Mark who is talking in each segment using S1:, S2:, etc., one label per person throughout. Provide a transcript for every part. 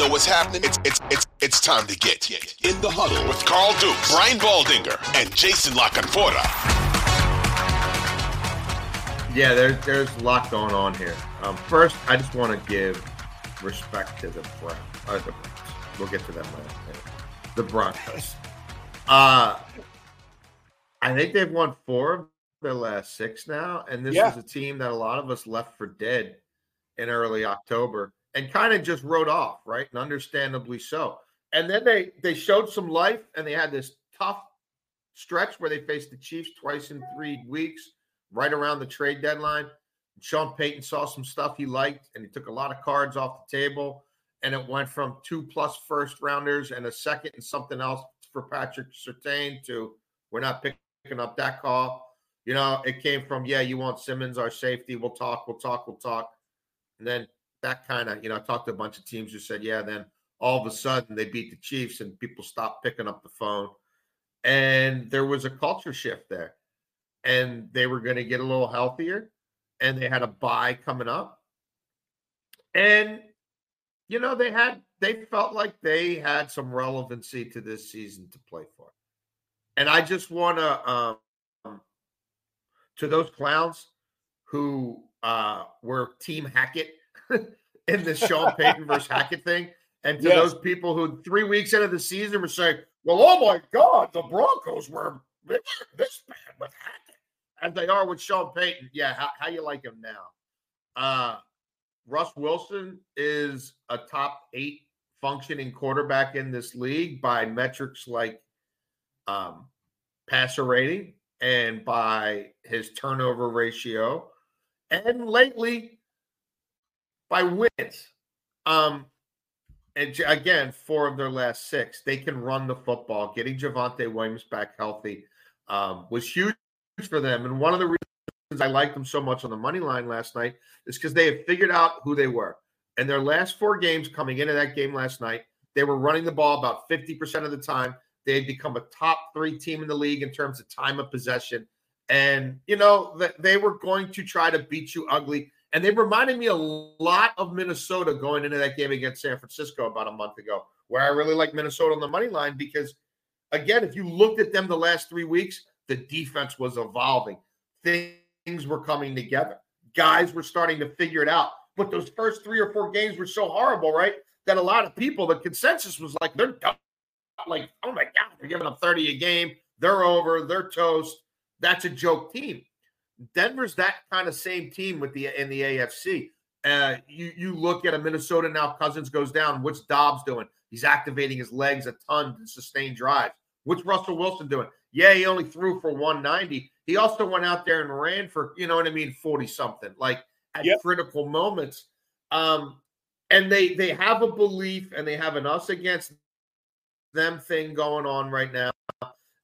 S1: Know what's happening, it's it's it's it's time to get in the huddle with Carl Dukes, Brian Baldinger, and Jason La Canfora.
S2: Yeah, there's there's a lot going on here. Um, first, I just want to give respect to the Browns. Uh, the Browns. We'll get to them later. The Broncos. Uh, I think they've won four of their last six now, and this
S3: Yeah.
S2: is a team that a lot of us left for dead in early October and kind of just wrote off, right? And understandably so. And then they they showed some life, and they had this tough stretch where they faced the Chiefs twice in three weeks, right around the trade deadline. Sean Payton saw some stuff he liked, and he took a lot of cards off the table. And it went from two plus first rounders and a second and something else for Patrick Surtain to we're not picking up that call. You know, it came from, yeah, you want Simmons, our safety. We'll talk, we'll talk, we'll talk. And then that kind of, you know, I talked to a bunch of teams who said, yeah, then all of a sudden they beat the Chiefs and people stopped picking up the phone. And there was a culture shift there. And they were going to get a little healthier. And they had a buy coming up. And, you know, they had, they felt like they had some relevancy to this season to play for. And I just want to, um, to those clowns who uh, were Team Hackett in the Sean Payton versus Hackett thing, and to
S3: Yes.
S2: those people who three weeks into the season were saying, "Well, oh my God, the Broncos were this bad with Hackett as they are with Sean Payton." Yeah, how, how you like him now? Uh, Russ Wilson is a top eight functioning quarterback in this league by metrics like um, passer rating and by his turnover ratio, and lately by wins. Um, and again, four of their last six, they can run the football. Getting Javonte Williams back healthy um, was huge for them. And one of the reasons I liked them so much on the money line last night is because they have figured out who they were. And their last four games coming into that game last night, they were running the ball about 50% of the time. They had become a top three team in the league in terms of time of possession. And, you know, th- they were going to try to beat you ugly. And they reminded me a lot of Minnesota going into that game against San Francisco about a month ago, where I really like Minnesota on the money line because, again, if you looked at them the last three weeks, the defense was evolving. Things were coming together. Guys were starting to figure it out. But those first three or four games were so horrible, right? That a lot of people, the consensus was like, they're done. Like, oh my God, they're giving up 30 a game. They're over. They're toast. That's a joke team. Denver's that kind of same team with the in the AFC. Uh, you you look at a Minnesota now. Cousins goes down. What's Dobbs doing? He's activating his legs a ton to sustain drives. What's Russell Wilson doing? Yeah, he only threw for 190. He also went out there and ran for you know what I mean, 40 something. Like at
S3: Yep.
S2: critical moments. Um, and they they have a belief and they have an us against them thing going on right now.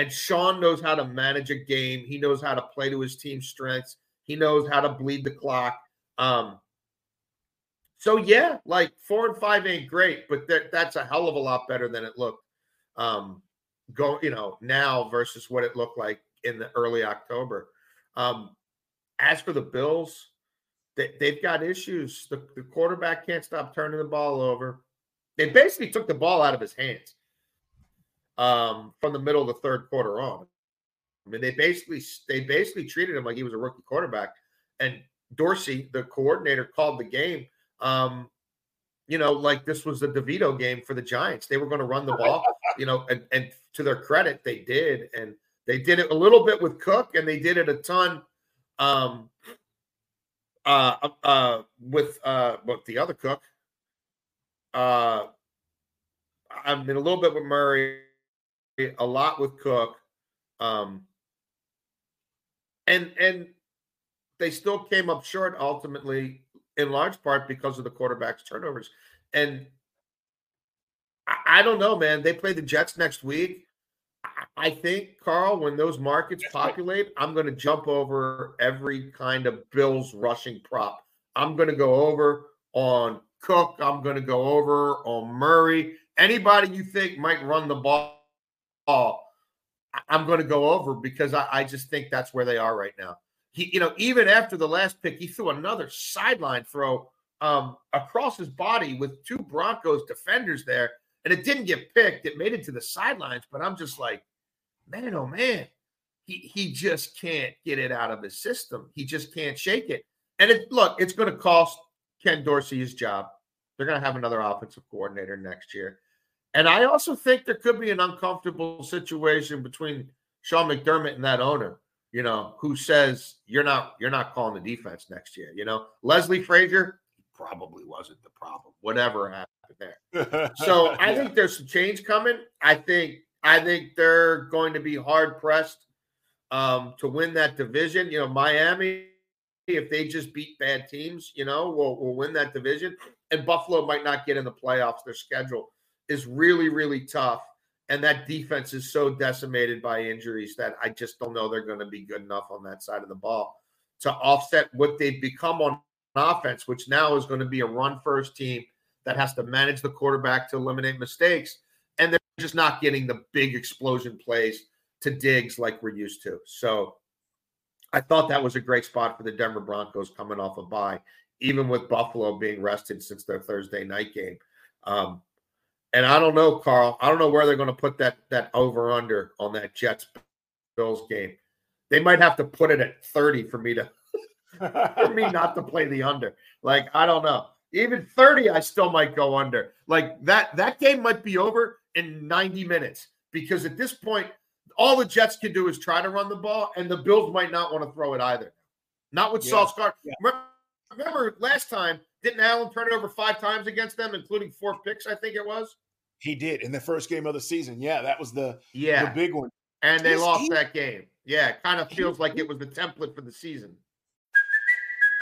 S2: And Sean knows how to manage a game. He knows how to play to his team's strengths. He knows how to bleed the clock. Um, so yeah, like four and five ain't great, but that, that's a hell of a lot better than it looked. Um, go, you know, now versus what it looked like in the early October. Um, as for the Bills, they, they've got issues. The, the quarterback can't stop turning the ball over. They basically took the ball out of his hands um, from the middle of the third quarter on. I mean, they basically they basically treated him like he was a rookie quarterback. And Dorsey, the coordinator, called the game. Um, you know, like this was the DeVito game for the Giants. They were going to run the ball, you know, and, and to their credit, they did. And they did it a little bit with Cook, and they did it a ton um, uh, uh, with uh, with the other Cook. Uh, I mean, a little bit with Murray, a lot with Cook. Um, and and they still came up short ultimately in large part because of the quarterback's turnovers. And I, I don't know, man. They play the Jets next week. I think, Carl, when those markets populate, I'm going to jump over every kind of Bills rushing prop. I'm going to go over on Cook. I'm going to go over on Murray. Anybody you think might run the ball, I'm going to go over because I, I just think that's where they are right now. He, you know, even after the last pick, he threw another sideline throw um, across his body with two Broncos defenders there, and it didn't get picked. It made it to the sidelines, but I'm just like, man, oh man, he he just can't get it out of his system. He just can't shake it. And it look, it's going to cost Ken Dorsey his job. They're going to have another offensive coordinator next year. And I also think there could be an uncomfortable situation between Sean McDermott and that owner, you know, who says you're not you're not calling the defense next year. You know, Leslie Frazier probably wasn't the problem. Whatever happened there. so I think there's some change coming. I think I think they're going to be hard pressed um, to win that division. You know, Miami, if they just beat bad teams, you know, will will win that division. And Buffalo might not get in the playoffs. Their schedule is really, really tough. And that defense is so decimated by injuries that I just don't know they're going to be good enough on that side of the ball to offset what they've become on offense, which now is going to be a run first team that has to manage the quarterback to eliminate mistakes. And they're just not getting the big explosion plays to digs like we're used to. So I thought that was a great spot for the Denver Broncos coming off a bye, even with Buffalo being rested since their Thursday night game. Um, and I don't know, Carl. I don't know where they're going to put that that over under on that Jets Bills game. They might have to put it at 30 for me to for me not to play the under. Like, I don't know. Even 30, I still might go under. Like that that game might be over in 90 minutes because at this point, all the Jets can do is try to run the ball, and the Bills might not want to throw it either. Not with yeah. Sauce Gardner. Yeah. Remember, last time didn't Allen turn it over five times against them, including four picks? I think it was.
S3: He did in the first game of the season. Yeah, that was the
S2: yeah
S3: the big one.
S2: And they He's, lost he, that game. Yeah, it kind of feels he, like it was the template for the season.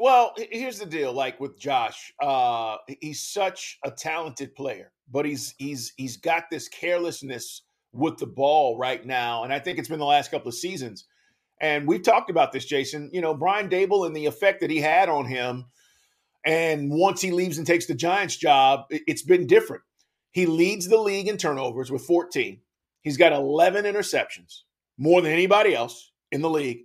S3: Well, here's the deal. Like with Josh, uh, he's such a talented player, but he's he's he's got this carelessness with the ball right now, and I think it's been the last couple of seasons. And we've talked about this, Jason. You know, Brian Daboll and the effect that he had on him. And once he leaves and takes the Giants job, it's been different. He leads the league in turnovers with 14. He's got 11 interceptions, more than anybody else in the league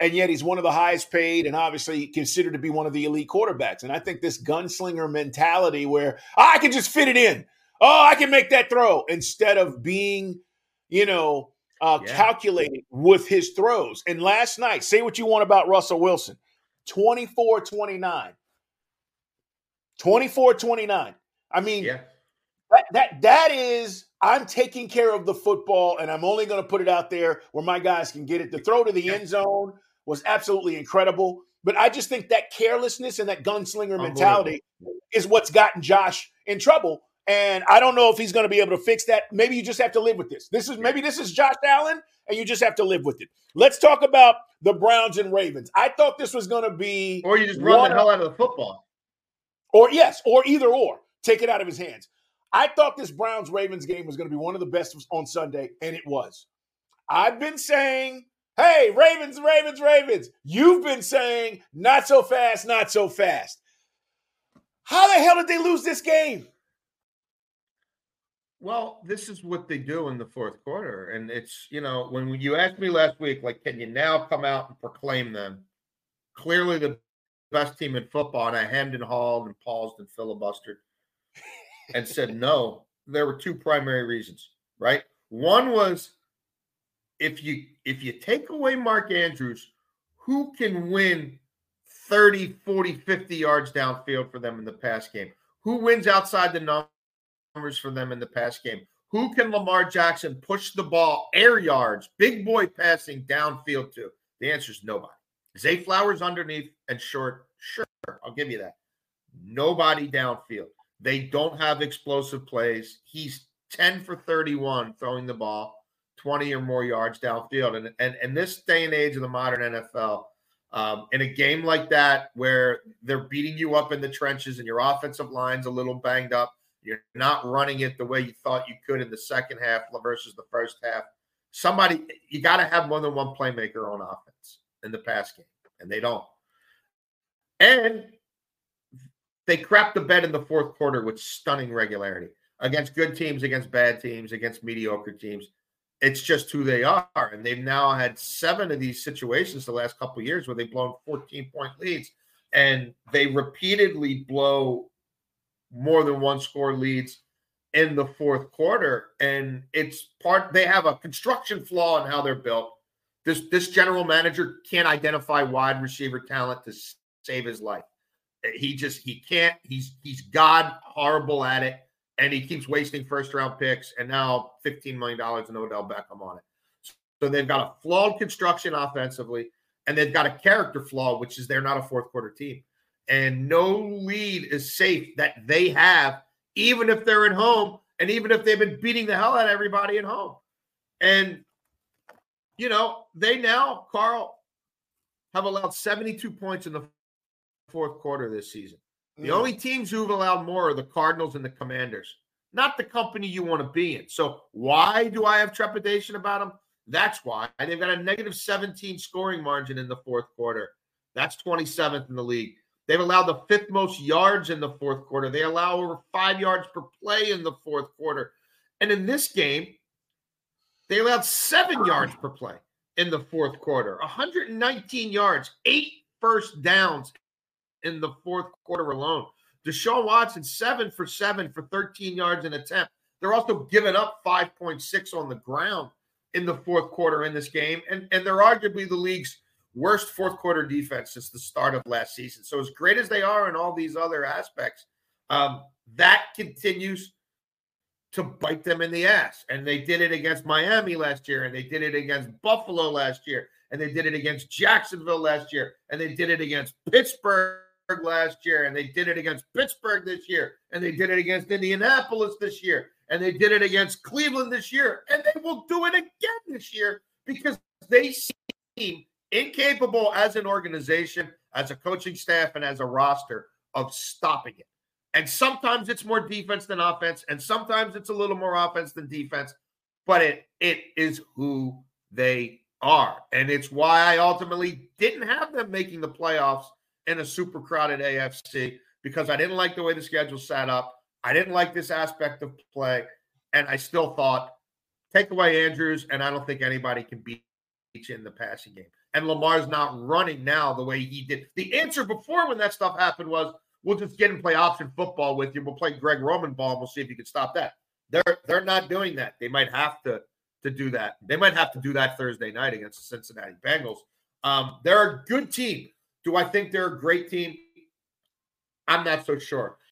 S3: and yet he's one of the highest paid and obviously considered to be one of the elite quarterbacks. And I think this gunslinger mentality where oh, I can just fit it in, oh, I can make that throw instead of being, you know, uh, yeah. calculating with his throws. And last night, say what you want about Russell Wilson 24 29. 24 29. I mean, yeah. that, that, that is I'm taking care of the football, and I'm only going to put it out there where my guys can get it. The throw to the end zone, was absolutely incredible. But I just think that carelessness and that gunslinger mentality is what's gotten Josh in trouble. And I don't know if he's going to be able to fix that. Maybe you just have to live with this. This is maybe this is Josh Allen, and you just have to live with it. Let's talk about the Browns and Ravens. I thought this was going to be,
S2: or you just run the hell out of the football,
S3: or yes, or either or. Take it out of his hands. I thought this Browns Ravens game was going to be one of the best on Sunday, and it was. I've been saying, hey, Ravens, Ravens, Ravens. You've been saying, not so fast, not so fast. How the hell did they lose this game?
S2: Well, this is what they do in the fourth quarter. And it's, you know, when you asked me last week, like, can you now come out and proclaim them? Clearly the best team in football. And I hemmed and hauled and paused and filibustered and said no. There were two primary reasons, right? One was if you if you take away Mark Andrews, who can win 30, 40, 50 yards downfield for them in the pass game? Who wins outside the numbers for them in the pass game? Who can Lamar Jackson push the ball air yards, big boy passing downfield to? The answer is nobody. Zay Flowers underneath and short, sure, I'll give you that. Nobody downfield. They don't have explosive plays. He's 10 for 31 throwing the ball, 20 or more yards downfield. And and and this day and age of the modern NFL, um, in a game like that where they're beating you up in the trenches and your offensive line's a little banged up, you're not running it the way you thought you could in the second half versus the first half. Somebody, you got to have more than one playmaker on offense in the pass game, and they don't. And they crap the bed in the fourth quarter with stunning regularity against good teams, against bad teams, against mediocre teams. It's just who they are. And they've now had seven of these situations the last couple years where they've blown 14 point leads. And they repeatedly blow more than one score leads in the fourth quarter. And it's part, they have a construction flaw in how they're built. This, this general manager can't identify wide receiver talent to save his life. He just he can't. He's he's god horrible at it, and he keeps wasting first round picks. And now fifteen million dollars in Odell Beckham on it. So they've got a flawed construction offensively, and they've got a character flaw, which is they're not a fourth quarter team, and no lead is safe that they have, even if they're at home, and even if they've been beating the hell out of everybody at home, and you know they now Carl have allowed 72 points in the fourth quarter this season. The mm. only teams who've allowed more are the Cardinals and the Commanders, not the company you want to be in. So, why do I have trepidation about them? That's why. They've got a negative 17 scoring margin in the fourth quarter. That's 27th in the league. They've allowed the fifth most yards in the fourth quarter. They allow over five yards per play in the fourth quarter. And in this game, they allowed seven yards per play in the fourth quarter, 119 yards, eight first downs in the fourth quarter alone. Deshaun Watson, seven for seven for 13 yards an attempt. They're also giving up 5.6 on the ground in the fourth quarter in this game. And, and they're arguably the league's worst fourth quarter defense since the start of last season. So, as great as they are in all these other aspects, um, that continues to bite them in the ass. And they did it against Miami last year, and they did it against Buffalo last year, and they did it against Jacksonville last year, and they did it against Pittsburgh last year, and they did it against Pittsburgh this year, and they did it against Indianapolis this year, and they did it against Cleveland this year, and they will do it again this year because they seem incapable as an organization, as a coaching staff, and as a roster of stopping it. And sometimes it's more defense than offense, and sometimes it's a little more offense than defense, but it it is who they are. And it's why I ultimately didn't have them making the playoffs in a super crowded AFC because I didn't like the way the schedule set up. I didn't like this aspect of play. And I still thought, take away Andrews, and I don't think anybody can beat you in the passing game. And Lamar's not running now the way he did. The answer before when that stuff happened was, we'll just get and play option football with you. We'll play Greg Roman ball and we'll see if you can stop that. They're they're not doing that. They might have to to do that. They might have to do that Thursday night against the Cincinnati Bengals. Um, they're a good team. Do I think they're a great team? I'm not so sure.